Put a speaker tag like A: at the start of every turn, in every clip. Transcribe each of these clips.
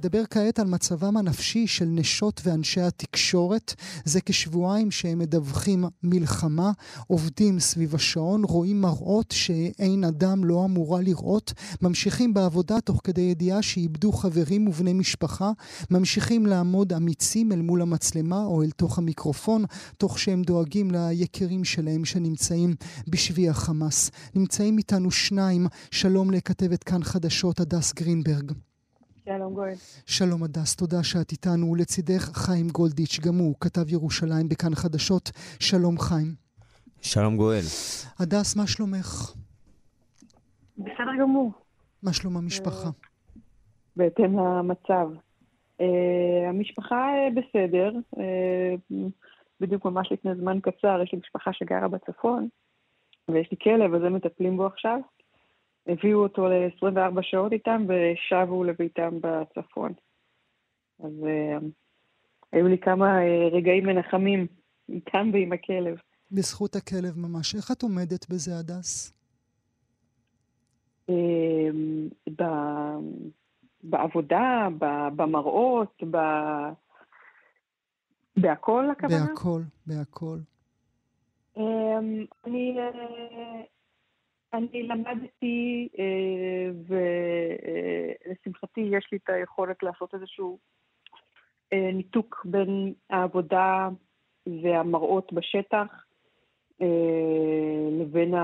A: נדבר כעת על מצבם הנפשי של נשות ואנשי התקשורת. זה כשבועיים שהם מדווחים מלחמה, עובדים סביב השעון, רואים מראות שאין אדם לא אמורה לראות, ממשיכים בעבודה תוך כדי ידיעה שאיבדו חברים ובני משפחה, ממשיכים לעמוד אמיצים אל מול המצלמה או אל תוך המיקרופון, תוך שהם דואגים ליקירים שלהם שנמצאים בשבי החמאס. נמצאים איתנו שניים, שלום לכתבת כאן חדשות הדס גרינברג.
B: שלום גואל.
A: שלום הדס, תודה שאת איתנו. לצידך חיים גולדיץ', גם הוא כתב ירושלים בכאן חדשות. שלום חיים.
C: שלום גואל.
A: הדס, מה שלומך?
B: בסדר גמור.
A: מה שלום המשפחה?
B: בהתאם למצב. Uh, המשפחה uh, בסדר, uh, בדיוק ממש לפני זמן קצר, יש לי משפחה שגרה בצפון, ויש לי כלב, אז הם מטפלים בו עכשיו. הביאו אותו ל-24 שעות איתם ושבו לביתם בצפון. אז uh, היו לי כמה uh, רגעים מנחמים איתם ועם הכלב.
A: בזכות הכלב ממש. איך את עומדת בזה, הדס?
B: Uh, ב- בעבודה, ב- במראות, ב- בהכל הכוונה?
A: בהכל, בהכל.
B: Um, אני... אני למדתי, אה, ולשמחתי יש לי את היכולת לעשות איזשהו אה, ניתוק בין העבודה והמראות בשטח אה, לבין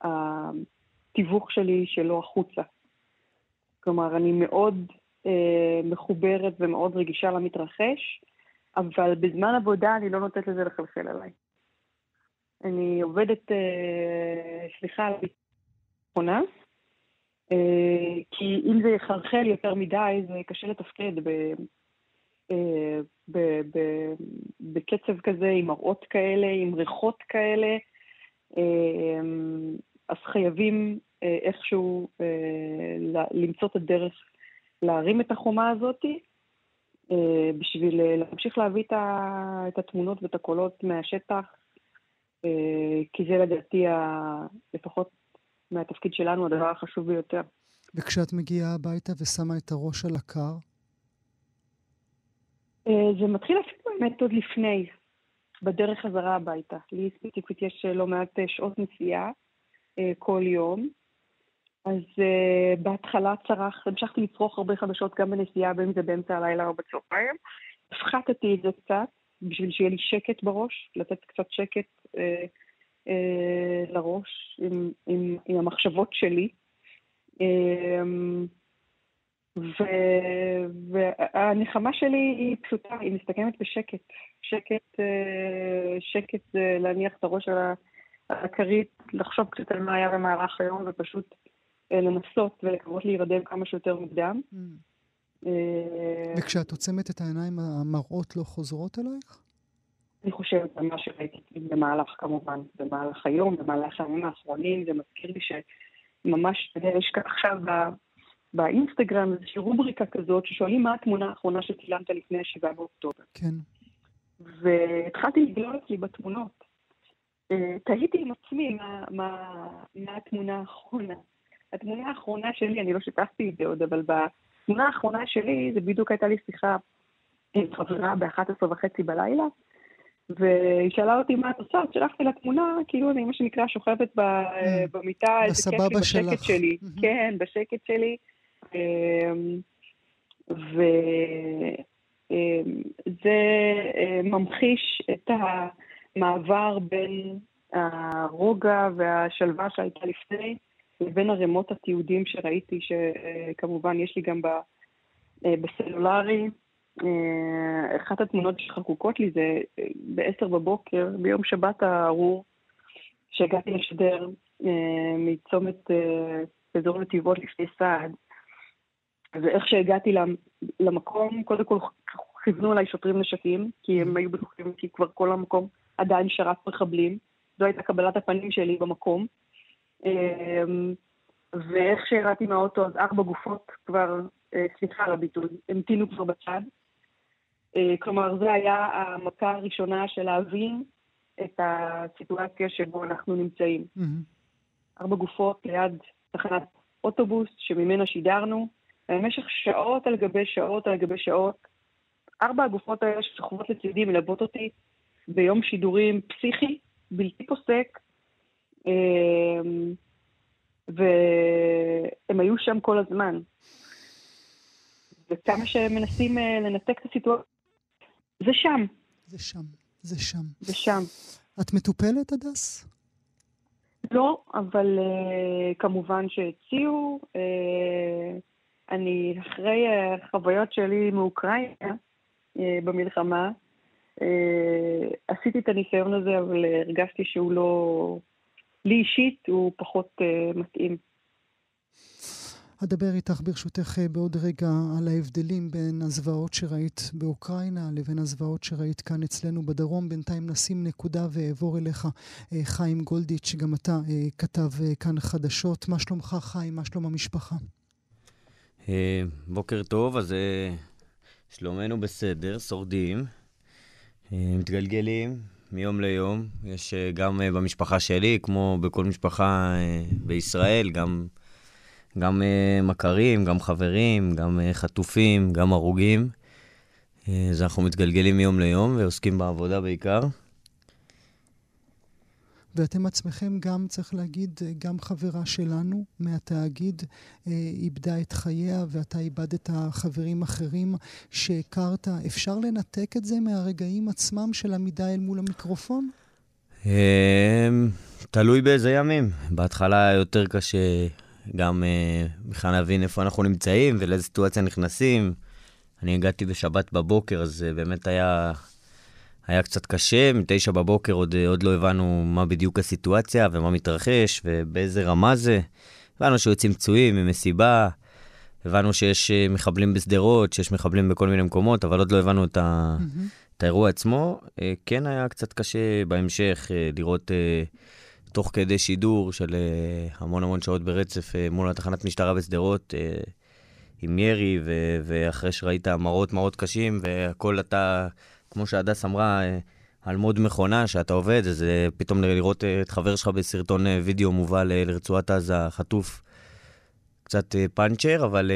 B: התיווך שלי שלו החוצה. כלומר, אני מאוד מחוברת ומאוד רגישה למתרחש, אבל בזמן עבודה אני לא נותנת לזה לחלחל עליי. אני עובדת, אה, סליחה על נכונה, אה, כי אם זה יחלחל יותר מדי, זה קשה לתפקד ב, אה, ב, ב, בקצב כזה, עם מראות כאלה, עם ריחות כאלה, אה, אז חייבים אה, איכשהו אה, למצוא את הדרך להרים את החומה הזאתי. אה, בשביל להמשיך להביא את התמונות ואת הקולות מהשטח אה, כי זה לדעתי, לפחות מהתפקיד שלנו, הדבר החשוב ביותר.
A: וכשאת מגיעה הביתה ושמה את הראש על הקר?
B: אה, זה מתחיל אפילו באמת עוד לפני, בדרך חזרה הביתה. לי ספציפית יש לא מעט שעות נסיעה אה, כל יום. אז uh, בהתחלה צרח, המשכתי לצרוך הרבה חדשות גם בנסיעה, בין אם זה באמצע הלילה או בצהריים. הפחתתי את זה קצת, בשביל שיהיה לי שקט בראש, לתת קצת שקט אה, אה, לראש עם, עם, עם המחשבות שלי. אה, ו, והנחמה שלי היא פשוטה, היא מסתכמת בשקט. שקט, אה, שקט זה להניח את הראש על הכרית, לחשוב קצת על מה היה במהלך היום ופשוט אה, לנסות ולקוות להירדם כמה שיותר מוקדם. Mm.
A: אה, וכשאת עוצמת את העיניים, המראות לא חוזרות אלייך?
B: אני חושבת על מה שראיתי במהלך, כמובן, במהלך היום, במהלך הימים האחרונים, זה מזכיר לי שממש, יש עכשיו באינסטגרם איזושהי רובריקה כזאת, ששואלים מה התמונה האחרונה שצילמת לפני ה-7 באוקטובר.
A: כן.
B: והתחלתי לגלול אצלי בתמונות. אה, תהיתי עם עצמי מה, מה, מה התמונה האחרונה. התמונה האחרונה שלי, אני לא שיתפתי את זה עוד, אבל התמונה האחרונה שלי, זה בדיוק הייתה לי שיחה עם חברה ב-11 וחצי בלילה, והיא שאלה אותי מה את עושה, אז שלחתי לה תמונה, כאילו אני מה שנקרא שוכבת ב, mm. במיטה, איזה כיף לי בשקט שלי. Mm-hmm. כן, בשקט שלי. אמ, וזה אמ, ממחיש את המעבר בין הרוגע והשלווה שהייתה לפני, לבין ערימות התיעודים שראיתי, שכמובן יש לי גם אה, בסלולרי. אה, אחת התמונות שחקוקות לי זה אה, ב-10 בבוקר, ביום שבת הארור, שהגעתי לשדר מצומת אזור נתיבות לפני סעד, ואיך שהגעתי למקום, קודם כל כיוונו עליי שוטרים נשקים, כי הם היו בטוחים, כי כבר כל המקום עדיין שרת מחבלים. זו הייתה קבלת הפנים שלי במקום. אמ, ואיך שירדתי מהאוטו, אז ארבע גופות כבר, אה, סליחה על הביטוי, המתינו כבר בצד. אה, כלומר, זו היה המכה הראשונה של להבין את הסיטואציה שבו אנחנו נמצאים.
A: Mm-hmm.
B: ארבע גופות ליד תחנת אוטובוס שממנה שידרנו, במשך שעות על גבי שעות על גבי שעות. ארבע הגופות האלה ששוכבות לצידי מלוות אותי ביום שידורים פסיכי, בלתי פוסק, והם היו שם כל הזמן. וכמה שהם מנסים אה, לנתק את הסיטואציה, זה שם.
A: זה שם, זה שם.
B: זה שם.
A: את מטופלת, הדס?
B: לא, אבל uh, כמובן שהציעו. Uh, אני אחרי החוויות שלי מאוקראינה uh, במלחמה, uh, עשיתי את הניסיון הזה, אבל הרגשתי שהוא לא... לי אישית הוא פחות uh, מתאים.
A: אדבר איתך ברשותך בעוד רגע על ההבדלים בין הזוועות שראית באוקראינה לבין הזוועות שראית כאן אצלנו בדרום. בינתיים נשים נקודה ואעבור אליך, חיים גולדיץ', שגם אתה כתב כאן חדשות. מה שלומך, חיים? מה שלום המשפחה?
C: בוקר טוב, אז שלומנו בסדר, שורדים, מתגלגלים מיום ליום. יש גם במשפחה שלי, כמו בכל משפחה בישראל, גם... גם מכרים, גם חברים, גם חטופים, גם הרוגים. אז אנחנו מתגלגלים מיום ליום ועוסקים בעבודה בעיקר.
A: ואתם עצמכם גם, צריך להגיד, גם חברה שלנו מהתאגיד אה, איבדה את חייה, ואתה איבדת חברים אחרים שהכרת. אפשר לנתק את זה מהרגעים עצמם של עמידה אל מול המיקרופון?
C: אה, תלוי באיזה ימים. בהתחלה יותר קשה גם uh, בכלל להבין איפה אנחנו נמצאים ולאיזה סיטואציה נכנסים. אני הגעתי בשבת בבוקר, אז uh, באמת היה, היה קצת קשה. מתשע בבוקר עוד, uh, עוד לא הבנו מה בדיוק הסיטואציה ומה מתרחש ובאיזה רמה זה. הבנו שיוצאים פצועים ממסיבה, הבנו שיש uh, מחבלים בשדרות, שיש מחבלים בכל מיני מקומות, אבל עוד לא הבנו את, ה, mm-hmm. את האירוע עצמו. Uh, כן היה קצת קשה בהמשך לראות... תוך כדי שידור של המון המון שעות ברצף מול התחנת משטרה בשדרות, עם ירי, ו- ואחרי שראית מראות מאוד קשים, והכל אתה, כמו שהדס אמרה, uh, על מוד מכונה שאתה עובד, אז uh, פתאום לראות uh, את חבר שלך בסרטון וידאו מובל uh, לרצועת עזה חטוף, קצת פאנצ'ר, אבל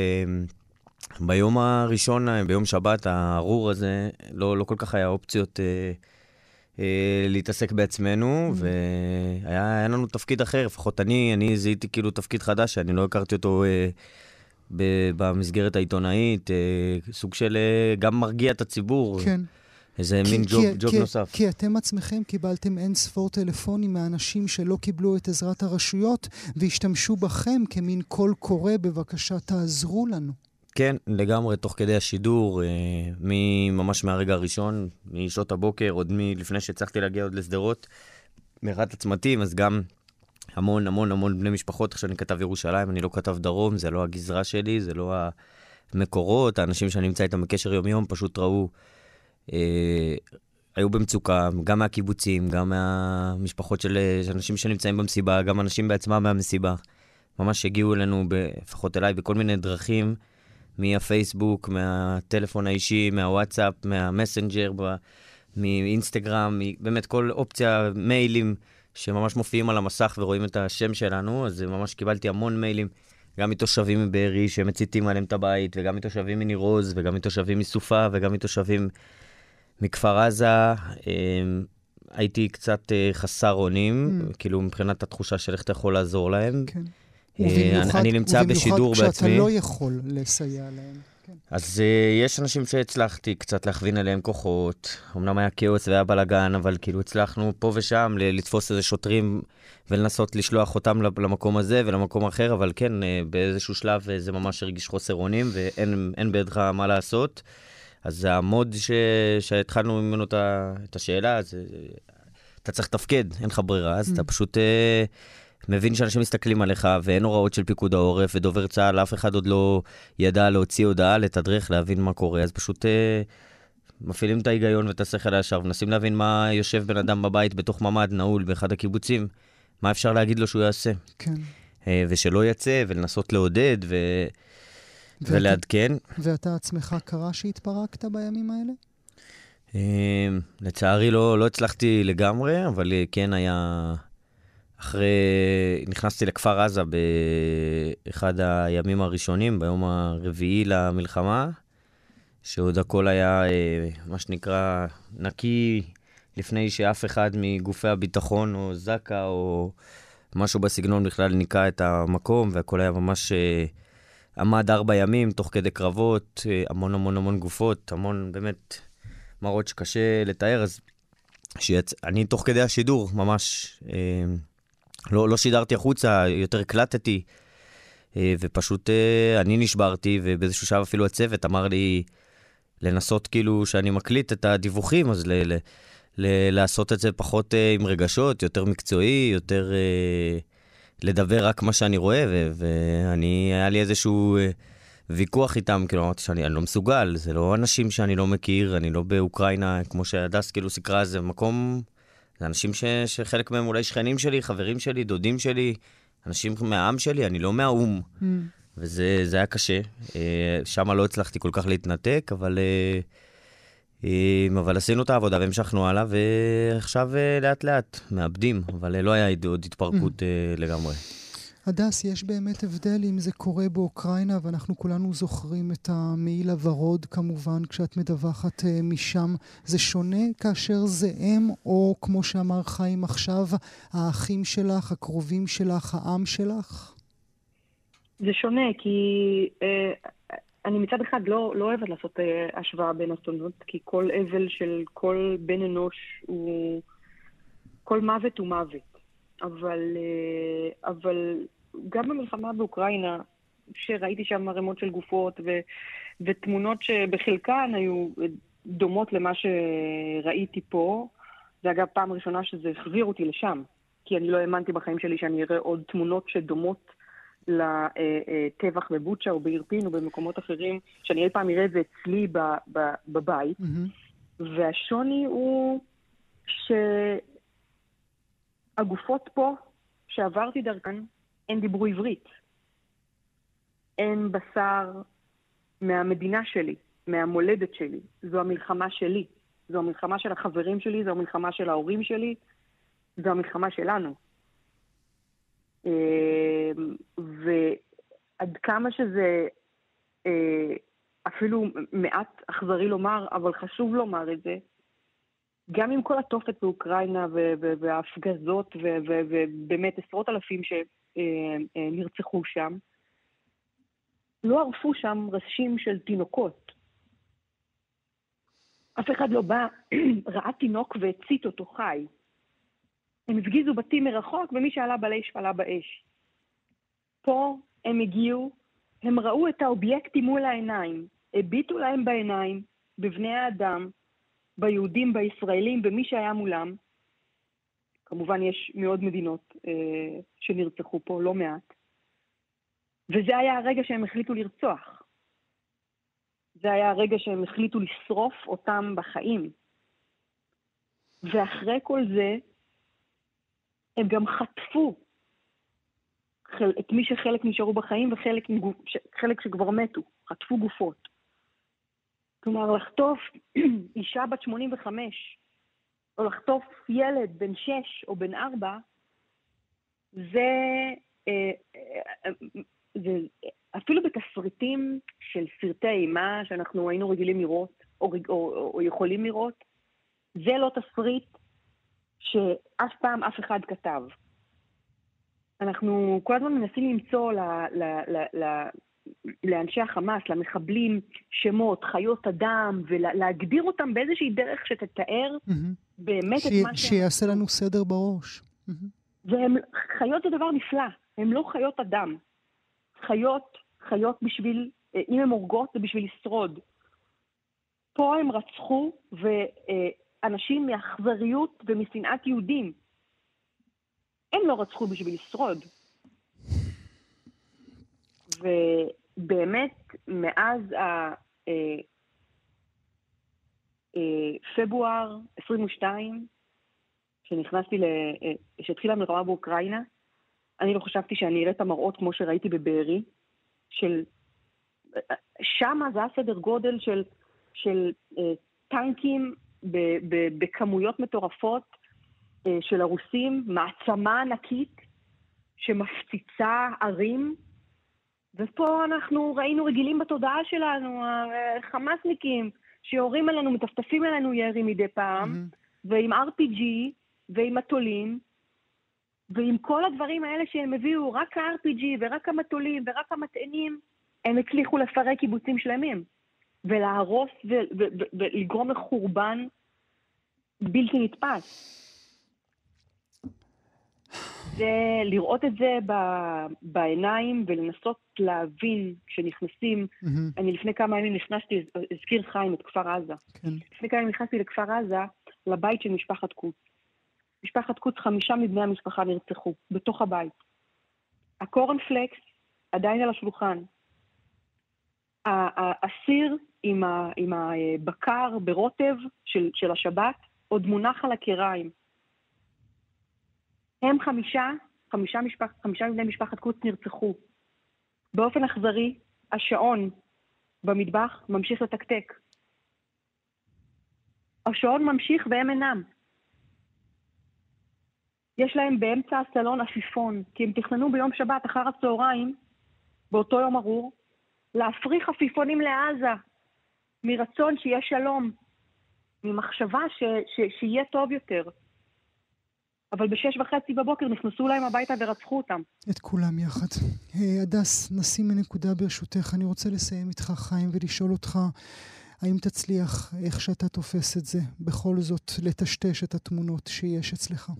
C: ביום הראשון, ביום שבת, הארור הזה, לא, לא כל כך היה אופציות... Uh, אה, להתעסק בעצמנו, mm-hmm. והיה לנו תפקיד אחר, לפחות אני, אני זיהיתי כאילו תפקיד חדש, שאני לא הכרתי אותו אה, ב- במסגרת העיתונאית, אה, סוג של אה, גם מרגיע את הציבור.
A: כן.
C: איזה כי, מין ג'וב,
A: כי,
C: ג'וב
A: כי,
C: נוסף.
A: כי אתם עצמכם קיבלתם אין ספור טלפונים מאנשים שלא קיבלו את עזרת הרשויות והשתמשו בכם כמין קול קורא, בבקשה תעזרו לנו.
C: כן, לגמרי, תוך כדי השידור, אה, ממש מהרגע הראשון, משעות הבוקר, עוד מלפני שהצלחתי להגיע עוד לשדרות, מאחד הצמתים, אז גם המון המון המון בני משפחות, עכשיו אני כתב ירושלים, אני לא כתב דרום, זה לא הגזרה שלי, זה לא המקורות, האנשים שאני נמצא איתם בקשר יום-יום פשוט ראו, היו במצוקה, גם מהקיבוצים, גם מהמשפחות של, של אנשים שנמצאים במסיבה, גם אנשים בעצמם מהמסיבה. ממש הגיעו אלינו, לפחות אליי, בכל מיני דרכים. מהפייסבוק, מהטלפון האישי, מהוואטסאפ, מהמסנג'ר, מאינסטגרם, באמת כל אופציה, מיילים שממש מופיעים על המסך ורואים את השם שלנו, אז ממש קיבלתי המון מיילים, גם מתושבים מבארי שמציתים עליהם את הבית, וגם מתושבים מניר עוז, וגם מתושבים מסופה, וגם מתושבים מכפר עזה. אמ, הייתי קצת אה, חסר אונים, mm. כאילו מבחינת התחושה של איך אתה יכול לעזור להם. כן.
A: ובמיוחד,
C: אני נמצא בשידור
A: בעצמי.
C: כשאתה
A: לא יכול לסייע להם. כן.
C: אז uh, יש אנשים שהצלחתי קצת להכווין עליהם כוחות. אמנם היה כאוס והיה בלאגן, אבל כאילו הצלחנו פה ושם לתפוס איזה שוטרים ולנסות לשלוח אותם למקום הזה ולמקום אחר, אבל כן, uh, באיזשהו שלב uh, זה ממש הרגיש חוסר אונים ואין בידך מה לעשות. אז המוד ש... שהתחלנו ממנו את השאלה, זה... אתה צריך לתפקד, אין לך ברירה, אז mm. אתה פשוט... Uh, מבין שאנשים מסתכלים עליך ואין הוראות של פיקוד העורף ודובר צה"ל, אף אחד עוד לא ידע להוציא הודעה, לתדרך, להבין מה קורה, אז פשוט אה, מפעילים את ההיגיון ואת השכל הישר, ומנסים להבין מה יושב בן אדם בבית בתוך ממ"ד נעול באחד הקיבוצים, מה אפשר להגיד לו שהוא יעשה.
A: כן.
C: אה, ושלא יצא, ולנסות לעודד ו... ולעדכן.
A: ואתה עצמך קרה שהתפרקת בימים האלה?
C: לצערי לא, לא הצלחתי לגמרי, אבל כן היה... אחרי... נכנסתי לכפר עזה באחד הימים הראשונים, ביום הרביעי למלחמה, שעוד הכל היה, מה שנקרא, נקי לפני שאף אחד מגופי הביטחון או זק"א או משהו בסגנון בכלל ניקה את המקום, והכל היה ממש uh, עמד ארבע ימים תוך כדי קרבות, uh, המון המון המון גופות, המון באמת מראות שקשה לתאר. אז שיצ... אני תוך כדי השידור ממש uh, לא, לא שידרתי החוצה, יותר הקלטתי, uh, ופשוט uh, אני נשברתי, ובאיזשהו שלב אפילו הצוות אמר לי לנסות כאילו שאני מקליט את הדיווחים, אז ל... ל... ל- לעשות את זה פחות uh, עם רגשות, יותר מקצועי, יותר uh, לדבר רק מה שאני רואה, ו- ואני, היה לי איזשהו uh, ויכוח איתם, כאילו אמרתי שאני לא מסוגל, זה לא אנשים שאני לא מכיר, אני לא באוקראינה, כמו שהדס כאילו סיקרה, זה מקום, זה אנשים ש- שחלק מהם אולי שכנים שלי, חברים שלי, דודים שלי, אנשים מהעם שלי, אני לא מהאו"ם. Mm. וזה היה קשה. Uh, שם לא הצלחתי כל כך להתנתק, אבל... Uh, אבל עשינו את העבודה והמשכנו הלאה, ועכשיו אה, לאט לאט מאבדים, אבל אה, לא היה עוד התפרקות mm. לגמרי.
A: הדס, יש באמת הבדל אם זה קורה באוקראינה, ואנחנו כולנו זוכרים את המעיל הוורוד כמובן, כשאת מדווחת משם. זה שונה כאשר זה אם, או כמו שאמר חיים עכשיו, האחים שלך, הקרובים שלך, העם שלך?
B: זה שונה, כי אה, אני מצד אחד לא, לא אוהבת לעשות אה, השוואה בין אסונות, כי כל אבל של כל בן אנוש הוא... כל מוות הוא מוות. אבל, אה, אבל גם במלחמה באוקראינה, שראיתי שם ערימות של גופות ו, ותמונות שבחלקן היו דומות למה שראיתי פה, זה אגב פעם ראשונה שזה החזיר אותי לשם, כי אני לא האמנתי בחיים שלי שאני אראה עוד תמונות שדומות לטבח בבוצ'ה או באירפין או במקומות אחרים, שאני אי פעם אראה את זה אצלי בבית. Mm-hmm. והשוני הוא שהגופות פה, שעברתי דרכן, הן דיברו עברית. אין בשר מהמדינה שלי, מהמולדת שלי. זו המלחמה שלי. זו המלחמה של החברים שלי, זו המלחמה של ההורים שלי, זו המלחמה שלנו. אמ, ועד כמה שזה אה, אפילו מעט אכזרי לומר, אבל חשוב לומר את זה, גם עם כל התופת באוקראינה וההפגזות ובאמת עשרות אלפים שנרצחו אה, אה, שם, לא ערפו שם ראשים של תינוקות. אף אחד לא בא, ראה תינוק והצית אותו חי. הם הפגיזו בתים מרחוק, ומי שעלה באש עלה באש. פה הם הגיעו, הם ראו את האובייקטים מול העיניים, הביטו להם בעיניים, בבני האדם, ביהודים, בישראלים, במי שהיה מולם. כמובן יש מאוד מדינות אה, שנרצחו פה, לא מעט. וזה היה הרגע שהם החליטו לרצוח. זה היה הרגע שהם החליטו לשרוף אותם בחיים. ואחרי כל זה, הם גם חטפו את מי שחלק נשארו בחיים וחלק שכבר מתו, חטפו גופות. כלומר, לחטוף אישה בת 85, או לחטוף ילד בן 6 או בן 4, זה, אה, אה, זה אפילו בתסריטים של סרטי אימה שאנחנו היינו רגילים לראות, או, או, או יכולים לראות, זה לא תסריט שאף פעם אף אחד כתב. אנחנו כל הזמן מנסים למצוא ל, ל, ל, ל, לאנשי החמאס, למחבלים, שמות, חיות אדם, ולהגדיר אותם באיזושהי דרך שתתאר mm-hmm. באמת ש... את מה
A: ש... שיעשה לנו סדר בראש.
B: Mm-hmm. והם, חיות זה דבר נפלא, הם לא חיות אדם. חיות, חיות בשביל, אה, אם הן הורגות זה בשביל לשרוד. פה הם רצחו, ו... אה, אנשים מאכזריות ומשנאת יהודים. הם לא רצחו בשביל לשרוד. ובאמת, מאז ה... אה, אה, פברואר 22, כשנכנסתי, ל... אה, כשהתחילה המלחמה באוקראינה, אני לא חשבתי שאני אראה את המראות כמו שראיתי בבארי, של... שמה זה היה סדר גודל של, של טנקים בכמויות מטורפות אה, של הרוסים, מעצמה ענקית שמפציצה ערים, ופה אנחנו ראינו רגילים בתודעה שלנו, החמאסניקים שיורים עלינו, מטפטפים עלינו ירי מדי פעם, mm-hmm. ועם RPG ועם מטולים, ועם כל הדברים האלה שהם הביאו, רק ה-RPG ורק המטולים ורק המטענים, הם הצליחו לפרק קיבוצים שלמים, ולהרוס ולגרום לחורבן בלתי נתפס. זה לראות את זה ב, בעיניים ולנסות להבין כשנכנסים. Mm-hmm. אני לפני כמה ימים נכנסתי, הזכיר חיים את כפר עזה. כן. לפני כמה ימים נכנסתי לכפר עזה, לבית של משפחת קוץ. משפחת קוץ, חמישה מבני המשפחה נרצחו, בתוך הבית. הקורנפלקס עדיין על השולחן. הסיר עם, עם הבקר ברוטב של, של השבת עוד מונח על הקיריים. הם חמישה, חמישה, משפח, חמישה מבני משפחת קוץ נרצחו. באופן אכזרי, השעון במטבח ממשיך לתקתק. השעון ממשיך והם אינם. יש להם באמצע הסלון עפיפון, כי הם תכננו ביום שבת אחר הצהריים, באותו יום ארור, להפריך עפיפונים לעזה, מרצון שיהיה שלום, ממחשבה ש, ש, שיהיה טוב יותר. אבל בשש וחצי בבוקר נכנסו להם הביתה ורצחו אותם.
A: את כולם יחד. Hey, הדס, נשים מנקודה ברשותך. אני רוצה לסיים איתך, חיים, ולשאול אותך, האם תצליח, איך שאתה תופס את זה, בכל זאת לטשטש את התמונות שיש אצלך?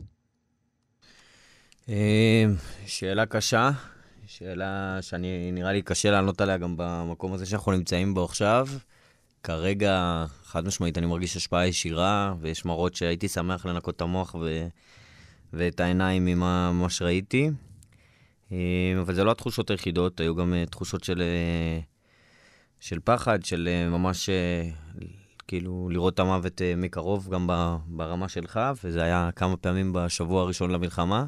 C: אה, שאלה קשה, שאלה שאני, נראה לי קשה לענות עליה גם במקום הזה שאנחנו נמצאים בו עכשיו. כרגע, חד משמעית, אני מרגיש השפעה ישירה, ויש מראות שהייתי שמח לנקות את המוח ו... ואת העיניים ממה מה שראיתי. אה, אבל זה לא התחושות היחידות, היו גם אה, תחושות של, אה, של פחד, של ממש כאילו לראות את המוות מקרוב, גם ברמה שלך, וזה היה כמה פעמים בשבוע הראשון למלחמה.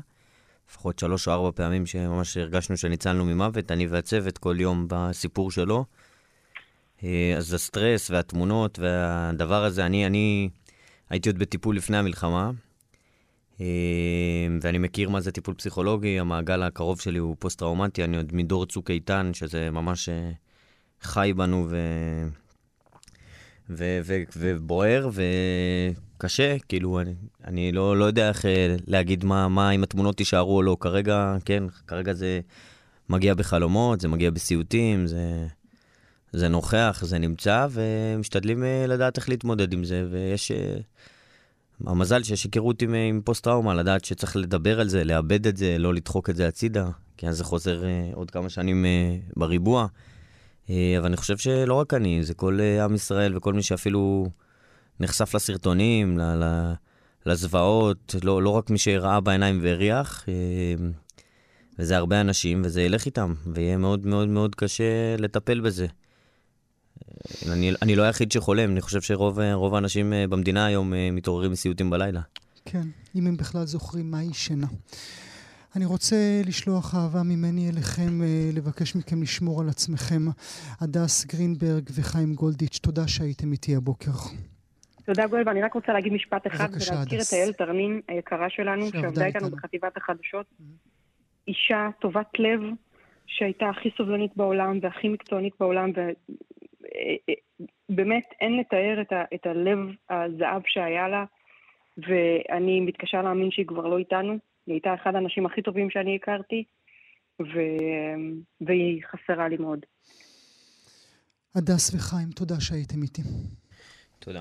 C: לפחות שלוש או ארבע פעמים שממש הרגשנו שניצלנו ממוות, אני והצוות כל יום בסיפור שלו. אז הסטרס והתמונות והדבר הזה, אני, אני הייתי עוד בטיפול לפני המלחמה, אמ, ואני מכיר מה זה טיפול פסיכולוגי, המעגל הקרוב שלי הוא פוסט-טראומטי, אני עוד מדור צוק איתן, שזה ממש אה, חי בנו ו... ו- ו- ובוער וקשה, כאילו, אני, אני לא, לא יודע איך אה, להגיד מה, מה אם התמונות יישארו או לא. כרגע, כן, כרגע זה מגיע בחלומות, זה מגיע בסיוטים, זה, זה נוכח, זה נמצא, ומשתדלים אה, לדעת איך להתמודד עם זה, ויש... המזל שיש היכרות עם, עם פוסט-טראומה, לדעת שצריך לדבר על זה, לאבד את זה, לא לדחוק את זה הצידה, כי אז זה חוזר עוד כמה שנים בריבוע. אבל אני חושב שלא רק אני, זה כל עם ישראל וכל מי שאפילו נחשף לסרטונים, ל, ל, לזוועות, לא, לא רק מי שראה בעיניים והריח, uh, וזה הרבה אנשים, וזה ילך איתם, ויהיה מאוד מאוד מאוד קשה לטפל בזה. אני, אני לא היחיד שחולם, אני חושב שרוב האנשים אה, במדינה היום אה, מתעוררים מסיוטים בלילה.
A: כן, אם הם בכלל זוכרים מהי שינה. אני רוצה לשלוח אהבה ממני אליכם, אה, לבקש מכם לשמור על עצמכם. הדס גרינברג וחיים גולדיץ', תודה שהייתם איתי הבוקר.
B: תודה גואל, ואני רק רוצה להגיד משפט אחד, ולהזכיר את אייל תרנין היקרה שלנו, שעבדה איתנו בחטיבת החדשות. Mm-hmm. אישה טובת לב, שהייתה הכי סובלנית בעולם והכי מקצוענית בעולם, באמת אין לתאר את, ה, את הלב הזהב שהיה לה, ואני מתקשה להאמין שהיא כבר לא איתנו. היא הייתה אחד האנשים הכי טובים שאני הכרתי, ו... והיא חסרה לי מאוד.
A: הדס וחיים, תודה שהייתם איתי.
C: תודה.